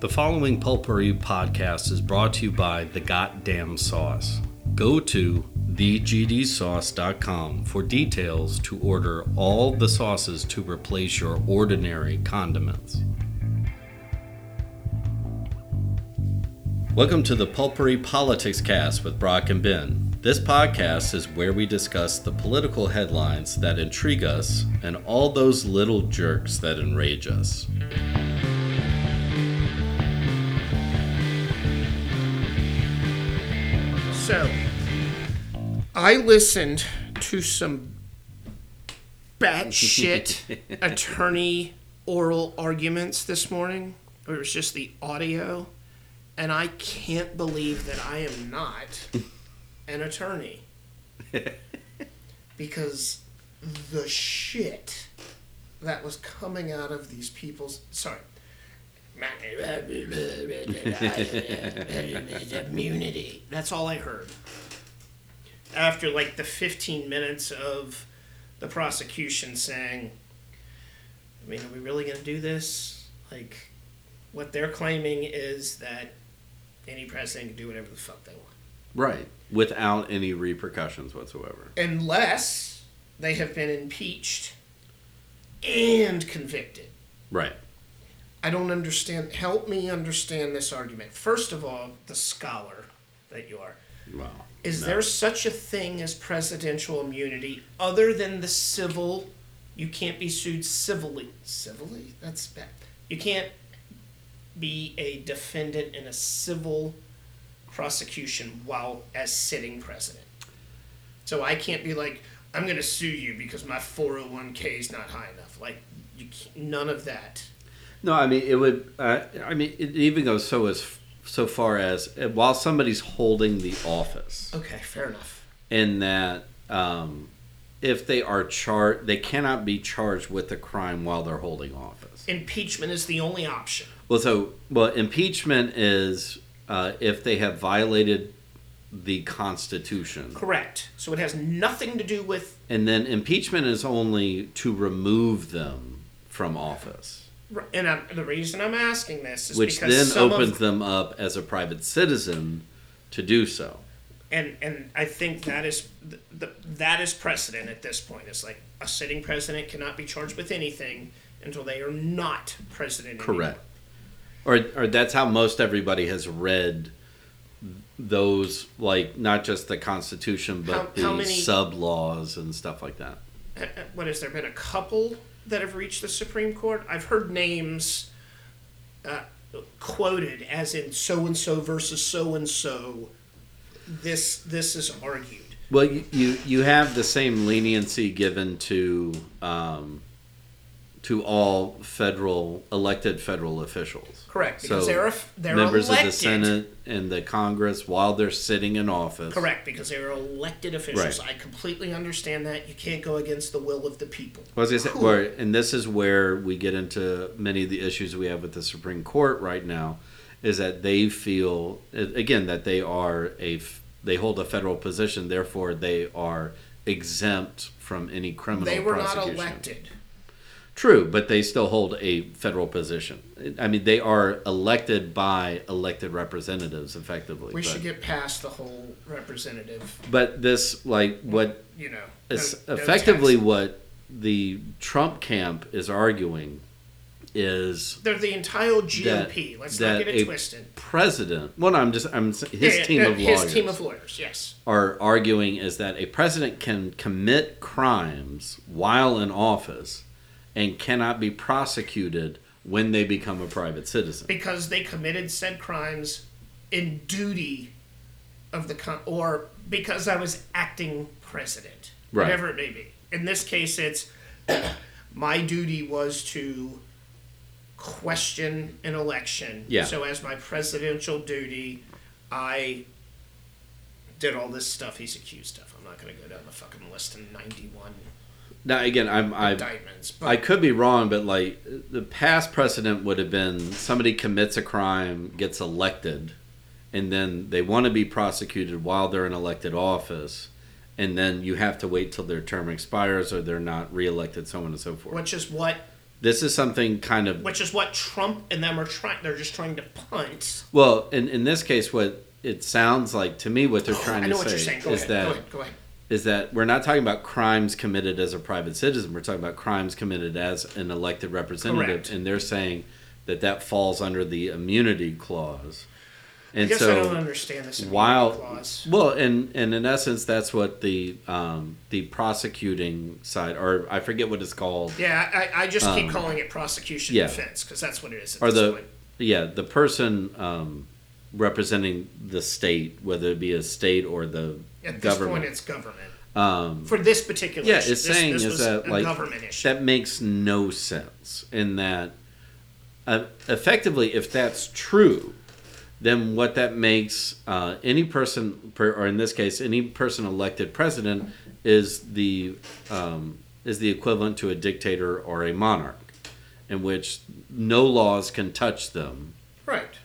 The following Pulpery podcast is brought to you by The Goddamn Sauce. Go to thegdsauce.com for details to order all the sauces to replace your ordinary condiments. Welcome to the Pulpery Politics Cast with Brock and Ben. This podcast is where we discuss the political headlines that intrigue us and all those little jerks that enrage us. So, I listened to some batshit attorney oral arguments this morning. It was just the audio, and I can't believe that I am not an attorney because the shit that was coming out of these people's sorry immunity. That's all I heard. After like the 15 minutes of the prosecution saying, I mean, are we really going to do this? Like, what they're claiming is that any president can do whatever the fuck they want. Right. Without any repercussions whatsoever. Unless they have been impeached and convicted. Right. I don't understand. Help me understand this argument. First of all, the scholar that you are. Wow. Is No. there such a thing as presidential immunity other than the civil? You can't be sued civilly. Civilly? That's bad. You can't be a defendant in a civil prosecution while as sitting president. So I can't be like, I'm going to sue you because my 401k is not high enough. Like, you none of that. No, I mean it would. Uh, I mean it even goes so as so far as uh, while somebody's holding the office, Okay, fair enough. in that um, if they are charged, they cannot be charged with a crime while they're holding office. Impeachment is the only option. Well, so well, impeachment is uh, if they have violated the Constitution, Correct. So it has nothing to do with and then impeachment is only to remove them from office. And I'm, the reason I'm asking this is which because then opens of, them up as a private citizen to do so. and and I think that is the, the, that is precedent at this point. It's like a sitting president cannot be charged with anything until they are not president. Correct. Or, or that's how most everybody has read those, like not just the Constitution, but How- the how many- sub laws and stuff like that. anymore. Uh, uh, What has there been a couple that have reached the Supreme Court? I've heard names uh, quoted as in so and so versus so and so. This this is argued. Well, you, you, have the same leniency given to um, to all federal elected federal officials. Correct, because So, they're they're members elected. of the Senate and the Congress while they're sitting in office. Correct, because they're elected officials. Right. I completely understand that. You can't go against the will of the people. Well, as I Cool. and this is where we get into many of the issues we have with the Supreme Court right now, is that they feel again that they are a they hold a federal position, therefore they are exempt from any criminal. They were not elected. True, but they still hold a federal position. I mean, they are elected by elected representatives, effectively. We but, should get past the whole representative, but this, like, what you know. it's no- no effectively tax- what the Trump camp is arguing is They're the entire GOP. Let's that not get it twisted. president. Well, no, I'm just I'm his yeah, team yeah, of his lawyers His team of lawyers. Yes. are arguing is that a president can commit crimes while in office and cannot be prosecuted when they become a private citizen. because they committed said crimes in duty of the con- or because I was acting president, Right. whatever it may be. In this case, it's my duty was to question an election. Yeah. So as my presidential duty, I did all this stuff he's accused of. I'm not going to go down the fucking list in 91 Now, again, I'm I indictments, but I could be wrong, but like the past precedent would have been somebody commits a crime, gets elected, and then they want to be prosecuted while they're in elected office, and then you have to wait till their term expires or they're not reelected, so on and so forth. which is what this is something kind of which is what Trump and them are trying. They're just trying to punt. well. In in this case, what it sounds like to me, what they're oh, trying I know to what you're say saying. Go is ahead. that go ahead. Go ahead. Is that we're not talking about crimes committed as a private citizen. We're talking about crimes committed as an elected representative, Correct. and they're saying that that falls under the immunity clause. I And guess so, I don't understand this immunity while clause. well, and and in essence, that's what the um, the prosecuting side, or I forget what it's called, Yeah, I, I just keep Um, calling it prosecution yeah. defense because that's what it is or the point. yeah the person um, representing the state, whether it be a state or the At this government. point, it's government. um, For this particular yeah, issue, it's this, saying this is that like government issue. that makes no sense in that uh, effectively, if that's true, then what that makes uh, any person, per- or in this case, any person elected president, is the um, is the equivalent to a dictator or a monarch, in which no laws can touch them right.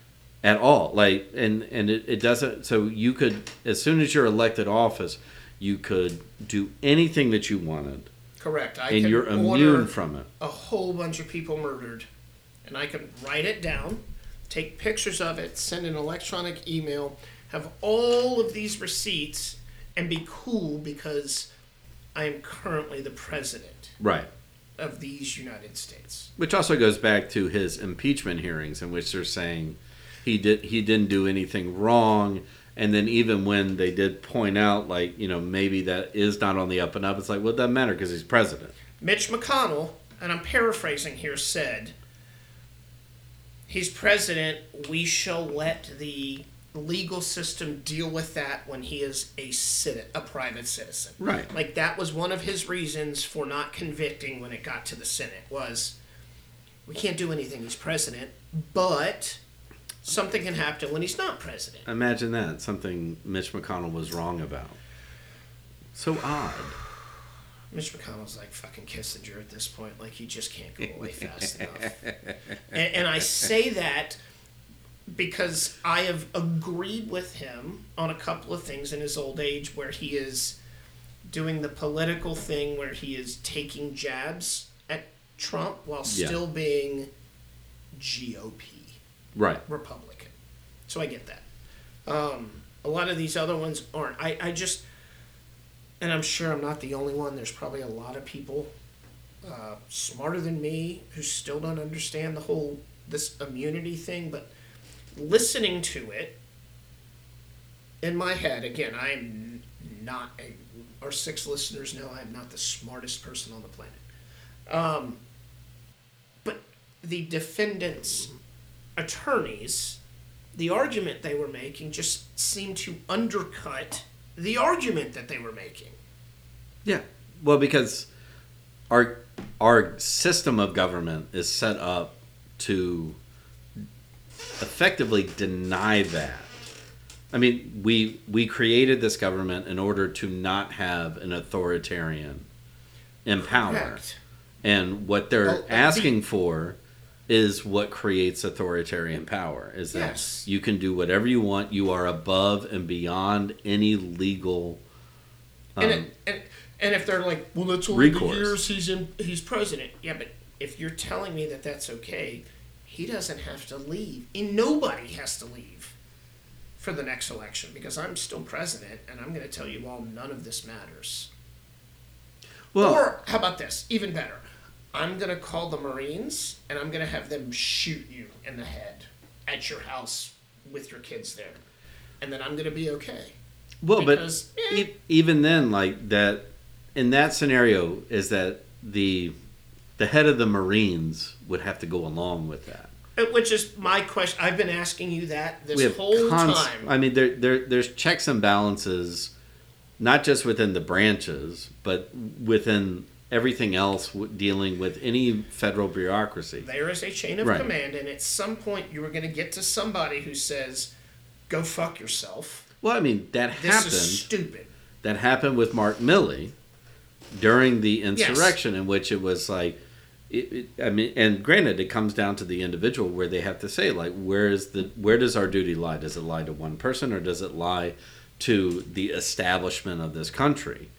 At all. Like and and it, it doesn't so you could as soon as you're elected office you could do anything that you wanted. Correct. I and can you're immune from it. a whole bunch of people murdered, and I can write it down, take pictures of it, send an electronic email, have all of these receipts, and be cool because I am currently the president right. of these United States. which also goes back to his impeachment hearings in which they're saying he did he didn't do anything wrong and then even when they did point out like you know maybe that is not on the up and up it's like well it doesn't matter because he's president Mitch McConnell, and I'm paraphrasing here, said, He's president. We shall let the legal system deal with that when he is a citi- a private citizen. Right. Like that was one of his reasons for not convicting when it got to the Senate was we can't do anything he's president, but something can happen when he's not president. imagine that something mitch mcconnell was wrong about so odd Mitch McConnell's like fucking Kissinger at this point. Like he just can't go away fast enough. And, and I say that because I have agreed with him on a couple of things in his old age where he is doing the political thing where he is taking jabs at Trump while Yeah. still being GOP. Right Republican. So I get that. Um, a lot of these other ones aren't. I, I just, and I'm sure I'm not the only one. There's probably a lot of people uh, smarter than me who still don't understand the whole this immunity thing. But listening to it in my head, again, I am not. A, our six listeners know I am not the smartest person on the planet. Um, but the defendants attorneys, the argument they were making just seemed to undercut the argument that they were making. Yeah. Well, because our our system of government is set up to effectively deny that. I mean, we we created this government in order to not have an authoritarian in power. Correct. And what they're Well, the- asking for is what creates authoritarian power. Is that Yes. you can do whatever you want. You are above and beyond any legal. And, um, it, and and if they're like, well, that's only recourse. the years he's in, he's president. Yeah, but if you're telling me that that's okay, he doesn't have to leave, and nobody has to leave for the next election because I'm still president, and I'm going to tell you all none of this matters. well, or how about this? Even better. I'm gonna call the Marines and I'm gonna have them shoot you in the head at your house with your kids there, and then I'm gonna be okay. Well, Because, but eh. e- even then, like that, in that scenario, is that the the head of the Marines would have to go along with that. Uh, Which is my question. I've been asking you that this whole const- time. I mean, there, there there's checks and balances, not just within the branches, but within everything else dealing with any federal bureaucracy. there is a chain of Right. command, and at some point you are gonna get to somebody who says, "Go fuck yourself." Well, I mean, that This happened. is stupid. that happened with Mark Milley during the insurrection, in which it was like, it, it, I mean, and granted, it comes down to the individual where they have to say like, where is the where does our duty lie? Does it lie to one person or does it lie to the establishment of this country?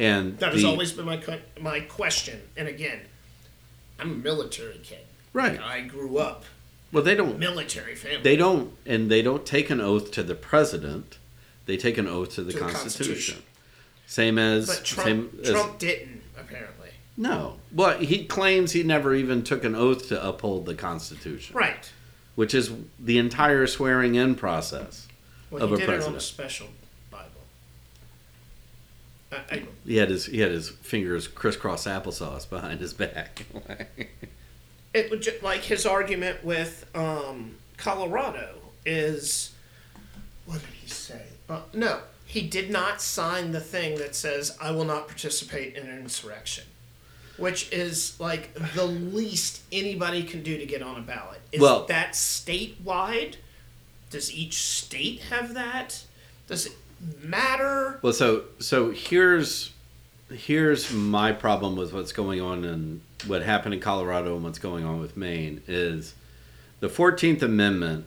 And That has the- always been my my question. And again, I'm a military kid. Right. I grew up Well, they don't. military family. They don't, and they don't take an oath to the president. They take an oath to the, To the Constitution. Constitution. Same as but Trump, same as Trump didn't apparently. no. Well, he claims he never even took an oath to uphold the Constitution, Right. which is the entire swearing-in process. Well, Of he a did it on a president. special. I, He had his he had his fingers crisscross applesauce behind his back. it would ju- like his argument with um, Colorado is what did he say? Uh, no, he did not sign the thing that says I will not participate in an insurrection, which is like the least anybody can do to get on a ballot. Is Well- that statewide? Does each state have that? Does it matter? Well, so so here's here's my problem with what's going on and what happened in Colorado and what's going on with Maine is the Fourteenth Amendment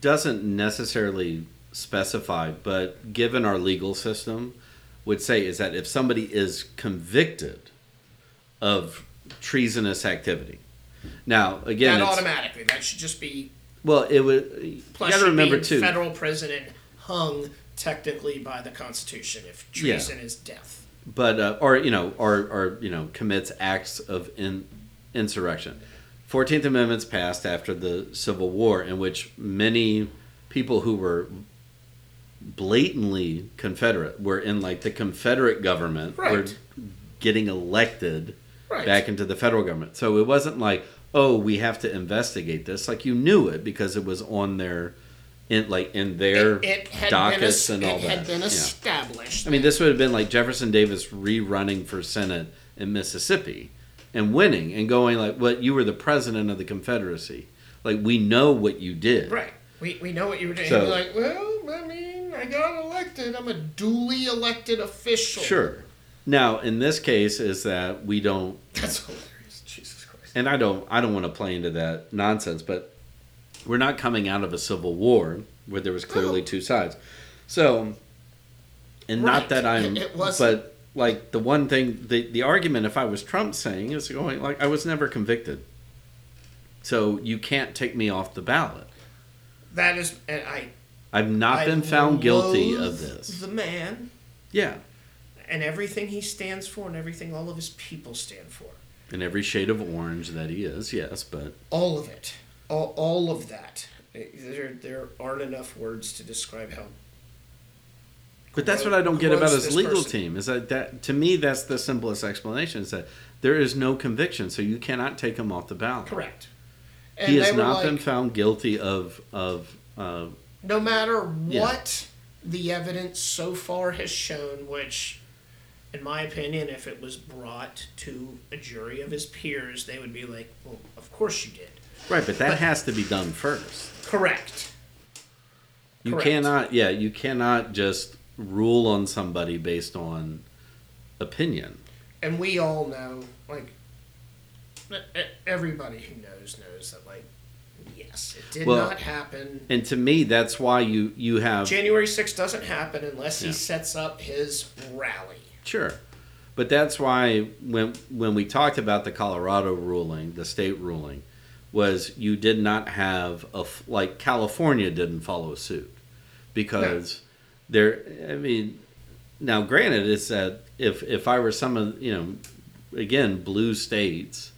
doesn't necessarily specify, but given our legal system, would say is that if somebody is convicted of treasonous activity. Now, again, that automatically. That should just be. well, it would. You Plus, got to remember be too. federal prison and hung technically by the Constitution if Yeah. treason is death. but uh, or you know or or you know commits acts of in, insurrection. Fourteenth Amendment's passed after the Civil War, in which many people who were blatantly Confederate were in like the Confederate government were getting elected Right. back into the federal government. So it wasn't like oh we have to investigate this. Like you knew it because it was on their in like in their it, it had dockets been, and all it that. had been Yeah. established. I mean, this would have been like Jefferson Davis rerunning for Senate in Mississippi and winning and going like, "What you were the president of the Confederacy. Like we know what you did." right. We, we know what you were doing. So- like, well, I mean, I got elected. I'm a duly elected official. Sure. Now, in this case, is that we don't, That's hilarious. Jesus Christ. and I don't, I don't want to play into that nonsense, but we're not coming out of a civil war where there was clearly No. two sides. So, and Right. not that I'm, It- it wasn't- but like the one thing, the the argument, if I was Trump saying, is going like I was never convicted, so you can't take me off the ballot. That is, and I. I've not I been found guilty of this. The man Yeah, and everything he stands for and everything all of his people stand for. And every shade of orange that he is, yes, but all of it all, all of that there, there aren't enough words to describe how But that's what I don't get about his legal person. team. Is that, that to me that's the simplest explanation. Is that there is no conviction, so you cannot take him off the ballot. correct he has not been found guilty of of. Uh, no matter Yeah. what the evidence so far has shown which in my opinion if it was brought to a jury of his peers they would be like well of course you did right, but that But- has to be done first. correct You Correct. cannot, yeah, you cannot just rule on somebody based on opinion. and we all know like everybody who knows knows that like yes it did Well- not happen And to me, that's why you you have January 6th doesn't happen unless he sets up his rally. Sure. But that's why when when we talked about the Colorado ruling, the state ruling, was you did not have a like California didn't follow suit because there. I mean, now granted, it's that if if I were some of you know, again blue states,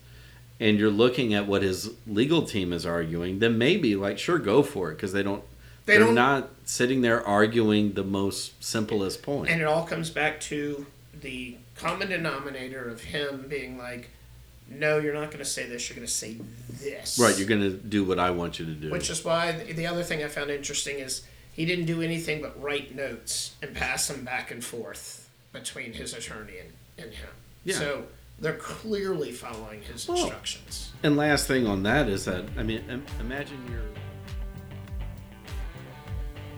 and you're looking at what his legal team is arguing, then maybe like sure go for it because they don't. They are not sitting there arguing the most simplest point. And it all comes back to the common denominator of him being like, no, you're not going to say this, you're going to say this. Right, you're going to do what I want you to do. Which is why the- the other thing I found interesting is he didn't do anything but write notes and pass them back and forth between his attorney and, and him. Yeah. So they're clearly following his Well- instructions. and last thing on that is that I mean, imagine you're.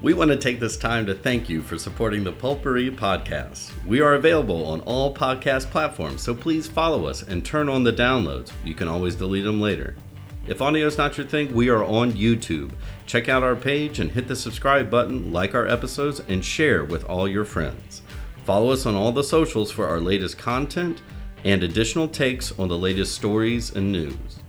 We want to take this time to thank you for supporting the Pulpery podcast. We are available on all podcast platforms, so please follow us and turn on the downloads. You can always delete them later. If audio is not your thing, we are on YouTube. Check out our page and hit the subscribe button, like our episodes, and share with all your friends. Follow us on all the socials for our latest content, and additional takes on the latest stories and news.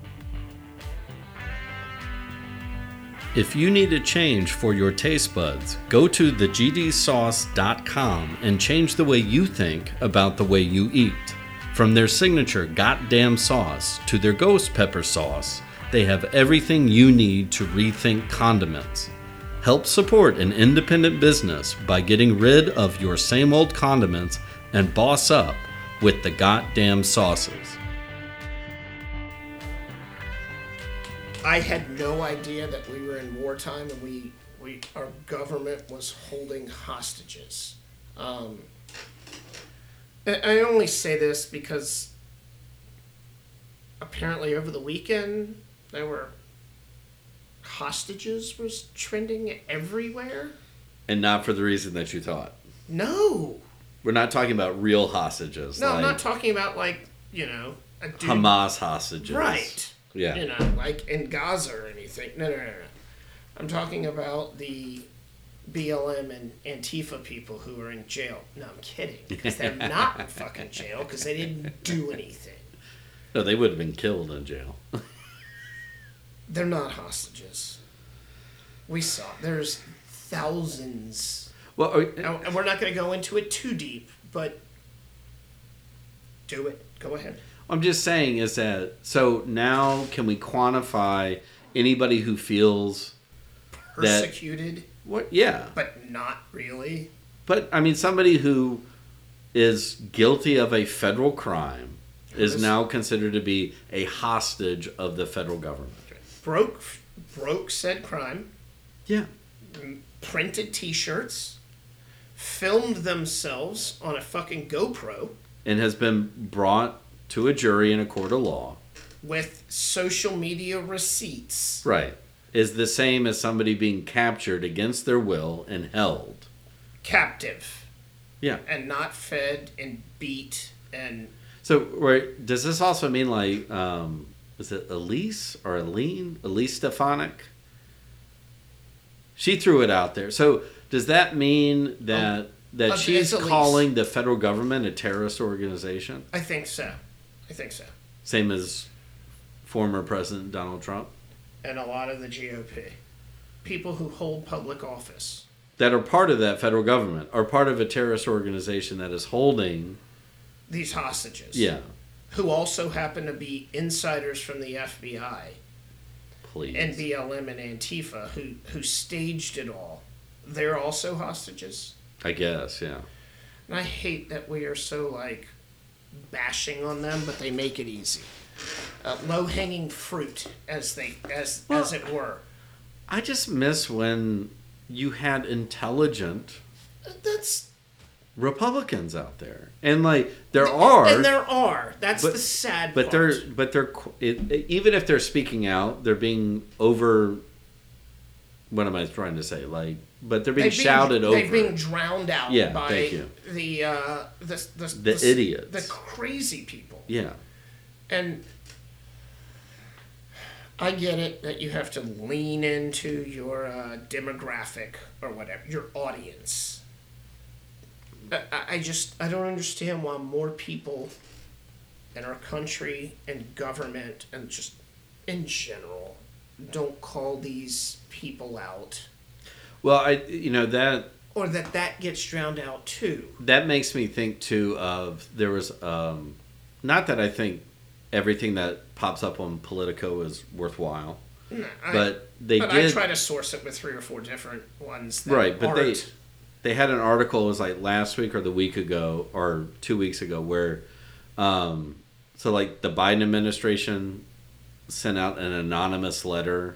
If you need a change for your taste buds, go to thegdsauce.com and change the way you think about the way you eat. From their signature goddamn sauce to their ghost pepper sauce, they have everything you need to rethink condiments. Help support an independent business by getting rid of your same old condiments and boss up with the goddamn sauces. I had no idea that we were in wartime and we, we our government was holding hostages. Um, I only say this because apparently over the weekend there were hostages was trending everywhere. And not for the reason that you thought. No, We're not talking about real hostages. no, I'm not talking about like you know Hamas hostages. Right. Yeah. You know, like in Gaza or anything. No, no, no, no. I'm talking about the BLM and Antifa people who are in jail. No, I'm kidding. Because they're not in fucking jail because they didn't do anything. No, they would have been killed in jail. They're not hostages. We saw there's thousands. well, are- Now, and we're not going to go into it too deep, but do it. Go ahead. I'm just saying is that so now can we quantify anybody who feels That- Persecuted, what? Yeah, but not really. but I mean somebody who is guilty of a federal crime is now considered to be a hostage of the federal government. broke broke said crime, Yeah. printed T-shirts, filmed themselves on a fucking GoPro And has been brought to a jury in a court of law. with social media receipts. Right. Is the same as somebody being captured against their will and held. Captive Yeah. and not fed and beat and So, right, does this also mean like, um, is it Elise or Aline? Elise Stefanik? She threw it out there. So, does that mean that that Uh, she's calling the federal government a terrorist organization? I think so. I think so. Same as former President Donald Trump? And a lot of the GOP. People who hold public office. That are part of that federal government, are part of a terrorist organization that is holding. These hostages. Yeah, Who also happen to be insiders from the FBI. please. and BLM and Antifa who who staged it all. They're also hostages. I guess, yeah. And I hate that we are so like bashing on them, but they make it easy. Uh, low hanging fruit, as they as as it were. I just miss when you had intelligent That's Republicans out there, and like there are, and there are. That's But- the sad but part. they're but they're it, even if they're speaking out, they're being over. What am I trying to say? Like, but they're being been- shouted over. They're being drowned out Yeah, by thank you. the uh, the the, The idiots. the crazy people. yeah, And I get it that you have to lean into your uh, demographic or whatever, your audience. I- I just, I don't understand why more people in our country and government and just in general don't call these people out well, I you know that or that that gets drowned out too. that makes me think too of there was um, not that I think everything that pops up on Politico is worthwhile, No, I- but they but did I try to source it with three or four different ones. That right but they aren't- they had an article it was like last week or the week ago or two weeks ago where um so like the biden administration sent out an anonymous letter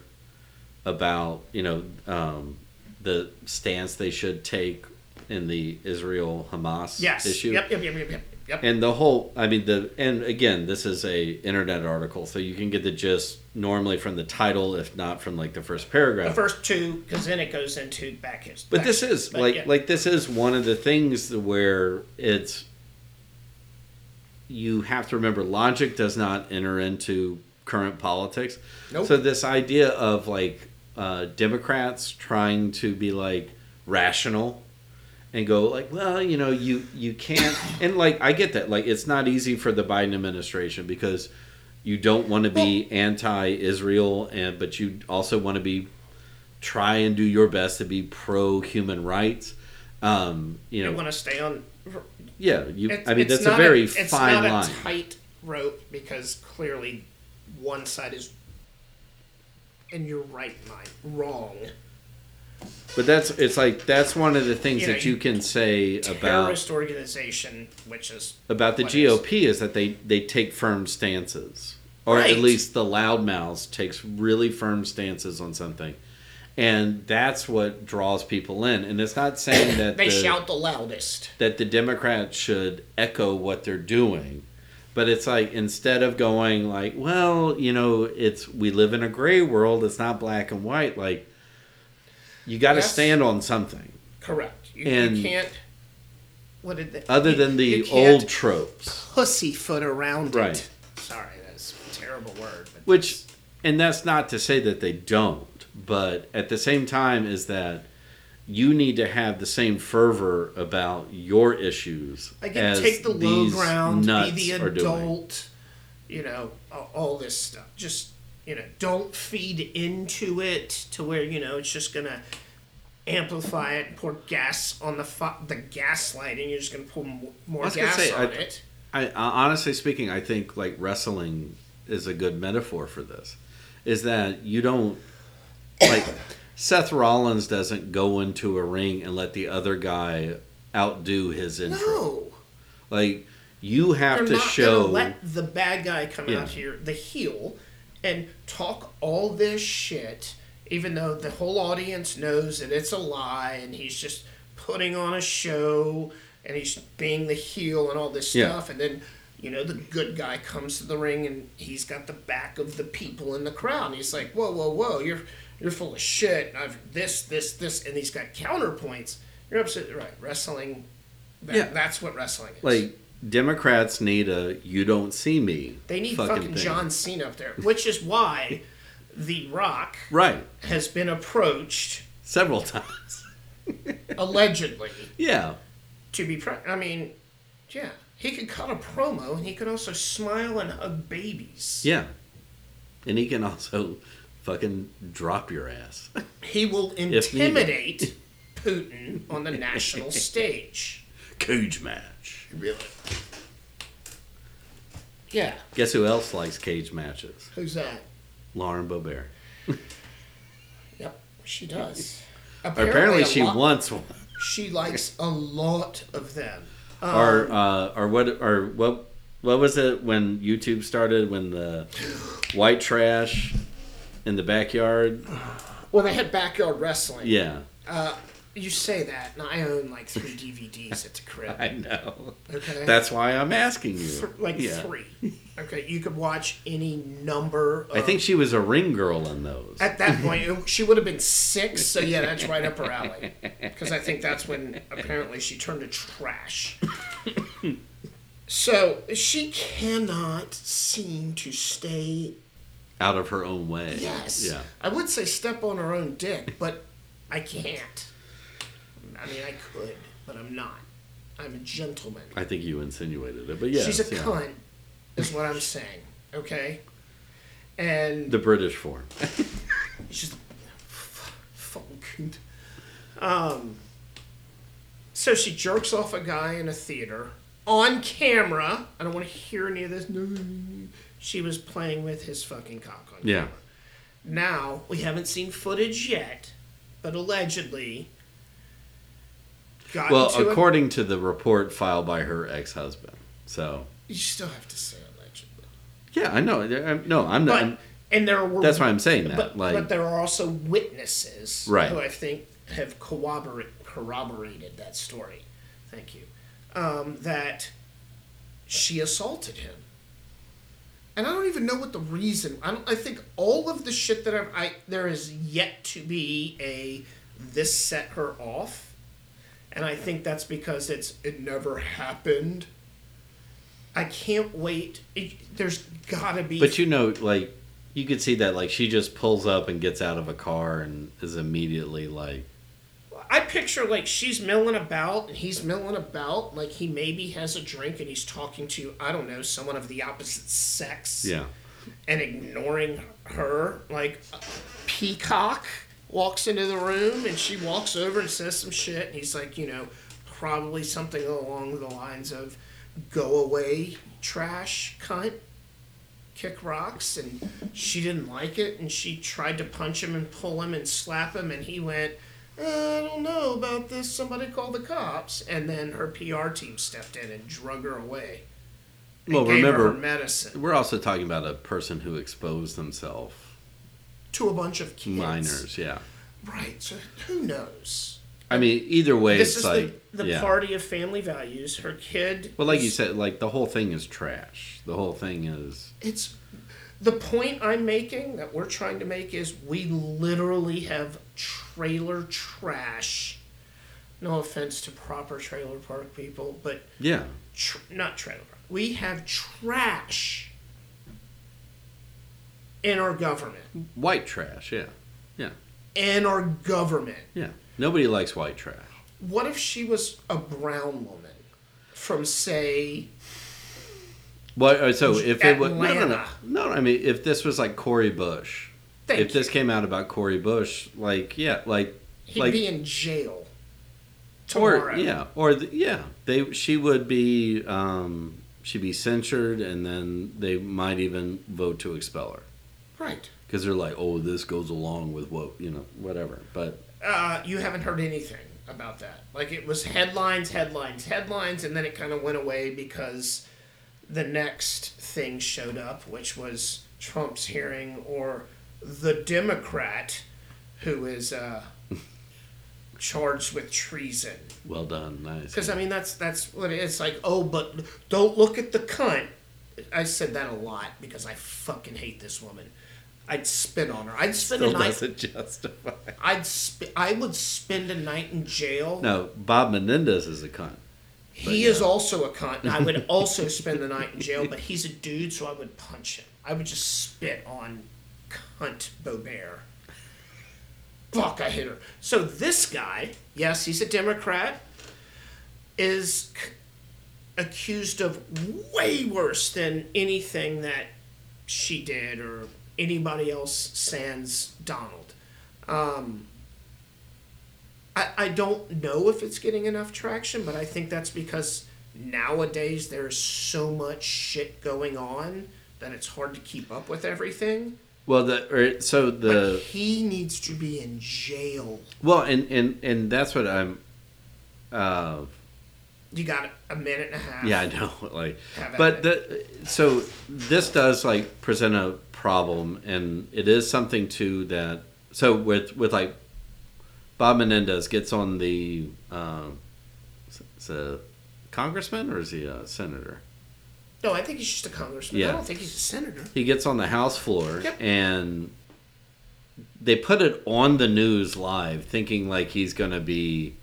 about you know um the stance they should take in the israel hamas Yes. issue Yep. Yep. Yep. Yep. Yep. Yep. and the whole i mean the and again this is a internet article so you can get the gist normally from the title if not from like the first paragraph the first two, because then it goes into back his. but back- this is but like yeah. like this is one of the things where it's you have to remember logic does not enter into current politics. Nope. So this idea of like uh, Democrats trying to be like rational and go like, well, you know, you you can't, and like I get that, like it's not easy for the Biden administration because you don't want to be anti-Israel, and but you also want to be try and do your best to be pro human rights. Um, you know, You want to stay on. yeah, you. It's, I mean, that's a very it's fine not line. a tight rope because clearly one side is in your right mind wrong. But that's it's like that's one of the things You know, that you can say about Terrorist organization, which is about the what is- GOP is that they they take firm stances, or Right. at least the loudmouths takes really firm stances on something, and that's what draws people in. And it's not saying that they the, shout the loudest. that the Democrats should echo what they're doing. But it's like instead of going like, well, you know, it's we live in a gray world, it's not black and white, like you got to Yes. stand on something Correct. You, And- you can't. What did they, other you- than the old tropes. pussyfoot around Right. it. Sorry, that's a terrible word. But Which and that's not to say that they don't, but at the same time is that you need to have the same fervor about your issues I get as take the low ground, be the adult, you know, all, this stuff. Just you know, don't feed into it to where you know it's just gonna amplify it, pour gas on the fu- the gaslighting. You're just gonna pour more, more I was gonna gas say, on I- it. I, I honestly speaking, I think like wrestling is a good metaphor for this. Is that you don't like Seth Rollins doesn't go into a ring and let the other guy outdo his intro. No, Like you have they're to show let the bad guy come Yeah. out here, the heel, and talk all this shit, even though the whole audience knows that it's a lie and he's just putting on a show and he's being the heel and all this Yeah. stuff, and then. You know, the good guy comes to the ring and he's got the back of the people in the crowd. And he's like, "Whoa, whoa, whoa! You're you're full of shit. I've this, this, this," and he's got counterpoints. You're absolutely right. Wrestling, that, Yeah. that's what wrestling is. like Democrats need a "you don't see me." They need fucking, thing. John Cena up there, which is why The Rock Right, has been approached several times. allegedly Yeah, to be. Pre- I mean, yeah, he could cut a promo and he could also smile and hug babies. yeah, and he can also fucking drop your ass. He will intimidate Putin on the national stage. Cage match. Really? Yeah. Guess who else likes cage matches? Who's that? Lauren Bobert. Yep, she does. Apparently, a she lot- wants one. She likes a lot of them. Um, or uh, or what or what what was it when YouTube started when the white trash in the backyard? Well, they had backyard wrestling. Yeah, Uh, you say that, and I own like three DVDs at the crib. I know. Okay. That's why I'm asking you. Th- like yeah. three. Okay, you could watch any number. Of, I think she was a ring girl in those. at that point she would have been six. So yeah, that's right up her alley. Because I think that's when apparently she turned to trash. so she cannot seem to stay. Out of her own way. Yes. Yeah. I would say step on her own dick, but I can't. I mean, I could, but I'm not. I'm a gentleman. I think you insinuated it, but yeah. She's a yeah. cunt, is what I'm saying. Okay, and The British form. she's a fucking cunt. Um, so she jerks off a guy in a theater on camera. I don't want to hear any of this. She was playing with his fucking cock on Yeah. camera. Now we haven't seen footage yet, but allegedly. Got Well, into a- according to the report filed by her ex-husband. So you still have to say allegedly. yeah, I know. I'm- No, I'm not. I'm- and there were that's why I'm saying that. But, like, but there are also witnesses Right. who I think have corroborate, corroborated that story. Thank you. Um, that she assaulted him. And I don't even know what the reason. I. I think all of the shit that I've, I there is yet to be a this set her off, and I think that's because it's it never happened. I can't wait. It, there's gotta be. But you know, like you could see that like she just pulls up and gets out of a car and is immediately like I picture like she's milling about and he's milling about like he maybe has a drink and he's talking to I don't know someone of the opposite sex. Yeah. And ignoring her like Peacock walks into the room and she walks over and says some shit and he's like you know probably something along the lines of go away trash cunt kick rocks and she didn't like it and she tried to punch him and pull him and slap him and he went Uh, I don't know about this. Somebody called the cops, and then her PR team stepped in and drug her away. Well, remember, medicine we're also talking about a person who exposed themselves, to a bunch of kids. minors. Yeah. right? So who knows? I mean, either way, This it's is like the, the yeah. party of family values. Her kid. Well, like you said, like the whole thing is trash. The whole thing is it's the point I'm making that we're trying to make is we literally have trailer trash. No offense to proper trailer park people, but yeah. tr- not trailer park. We have trash in our government. White trash. Yeah. Yeah. In our government. Yeah. Nobody likes white trash. What if she was a brown woman from, say, Well, uh, so if it was no, no, no, no, I mean, if this was like Cori Bush, Thank if this came out about Cori Bush, like yeah, like he'd like be in jail or tomorrow? yeah, or the, yeah, they she would be um, she'd be censured, and then they might even vote to expel her Right. because they're like, oh, this goes along with what you know, whatever. But Uh, you haven't heard anything about that. Like it was headlines, headlines, headlines, and then it kind of went away because the next thing showed up, which was Trump's hearing or the Democrat who is uh, charged with treason. well done, nice. Because I mean that's that's what it is. Like oh, but don't look at the cunt. I said that a lot because I fucking hate this woman. I'd spit on her. I'd spend Still a night. doesn't justify. I'd sp- I would spend a night in jail. No, Bob Menendez is a cunt. he yeah. is also a cunt. and I would also spend the night in jail, but he's a dude, so I would punch him. I would just spit on cunt Bobert. Fuck, I hit her. So this guy, yes, he's a Democrat, is c- accused of way worse than anything that she did or anybody else sans Donald. Um, I, I don't know if it's getting enough traction, but I think that's because nowadays there's so much shit going on that it's hard to keep up with everything. Well, the or, so But the he needs to be in jail. well, and and and that's what I'm. Uh, You got a minute and a half. yeah, I know. Like, but the so this does like present a problem, and it is something too that so with with like Bob Menendez gets on the uh, is a congressman or is he a senator? No, I think he's just a congressman. I don't think he's a senator. He gets on the House floor Yep. and they put it on the news live, thinking like he's gonna be.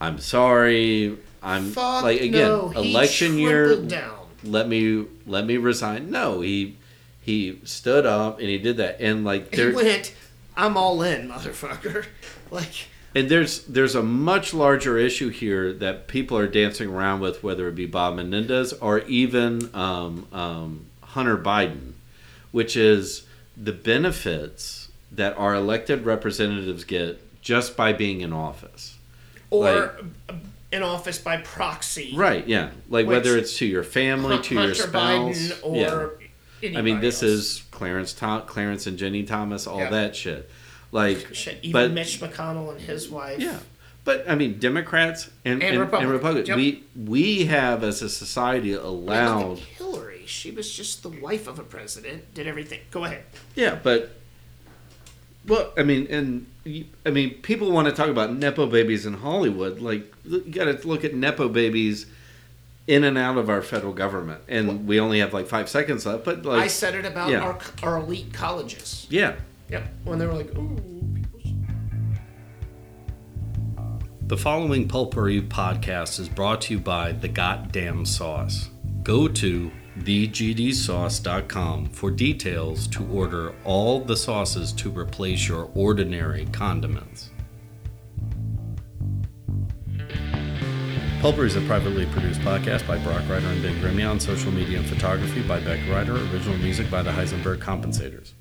I'm sorry. I'm Fuck like again no. Election year. down. Let me let me resign. No, he he stood up and he did that and like He went, I'm all in, motherfucker. Like, and there's there's a much larger issue here that people are dancing around with, whether it be Bob Menendez or even um, um, Hunter Biden, which is the benefits that our elected representatives get just by being in office. or in office by proxy. Right? Yeah, like whether it's to your family, to your spouse. Biden or yeah. I mean, this else. is Clarence, Tom, Clarence and Ginni Thomas, all Yeah. that shit. Like, Shit, even but Mitch McConnell and his wife. Yeah, but I mean, Democrats and And and, Republicans, and Republicans, yep. we we have as a society allowed. Hillary. She was just the wife of a president. Did everything. Go ahead. Yeah, but well, I mean, and I mean, people want to talk about nepo babies in Hollywood. Like, you got to look at nepo babies in and out of our federal government, and we only have like five seconds left. But like, I said it about yeah. our, our elite colleges. yeah, Yep. When they were like, ooh, people should The following Pulpery podcast is brought to you by The Goddamn Sauce. Go to thegdsauce.com for details to order all the sauces to replace your ordinary condiments. Pulpery is a privately produced podcast by Brock Ryder and Ben Grimia on social media and photography by Beck Ryder. Original music by the Heisenberg Compensators.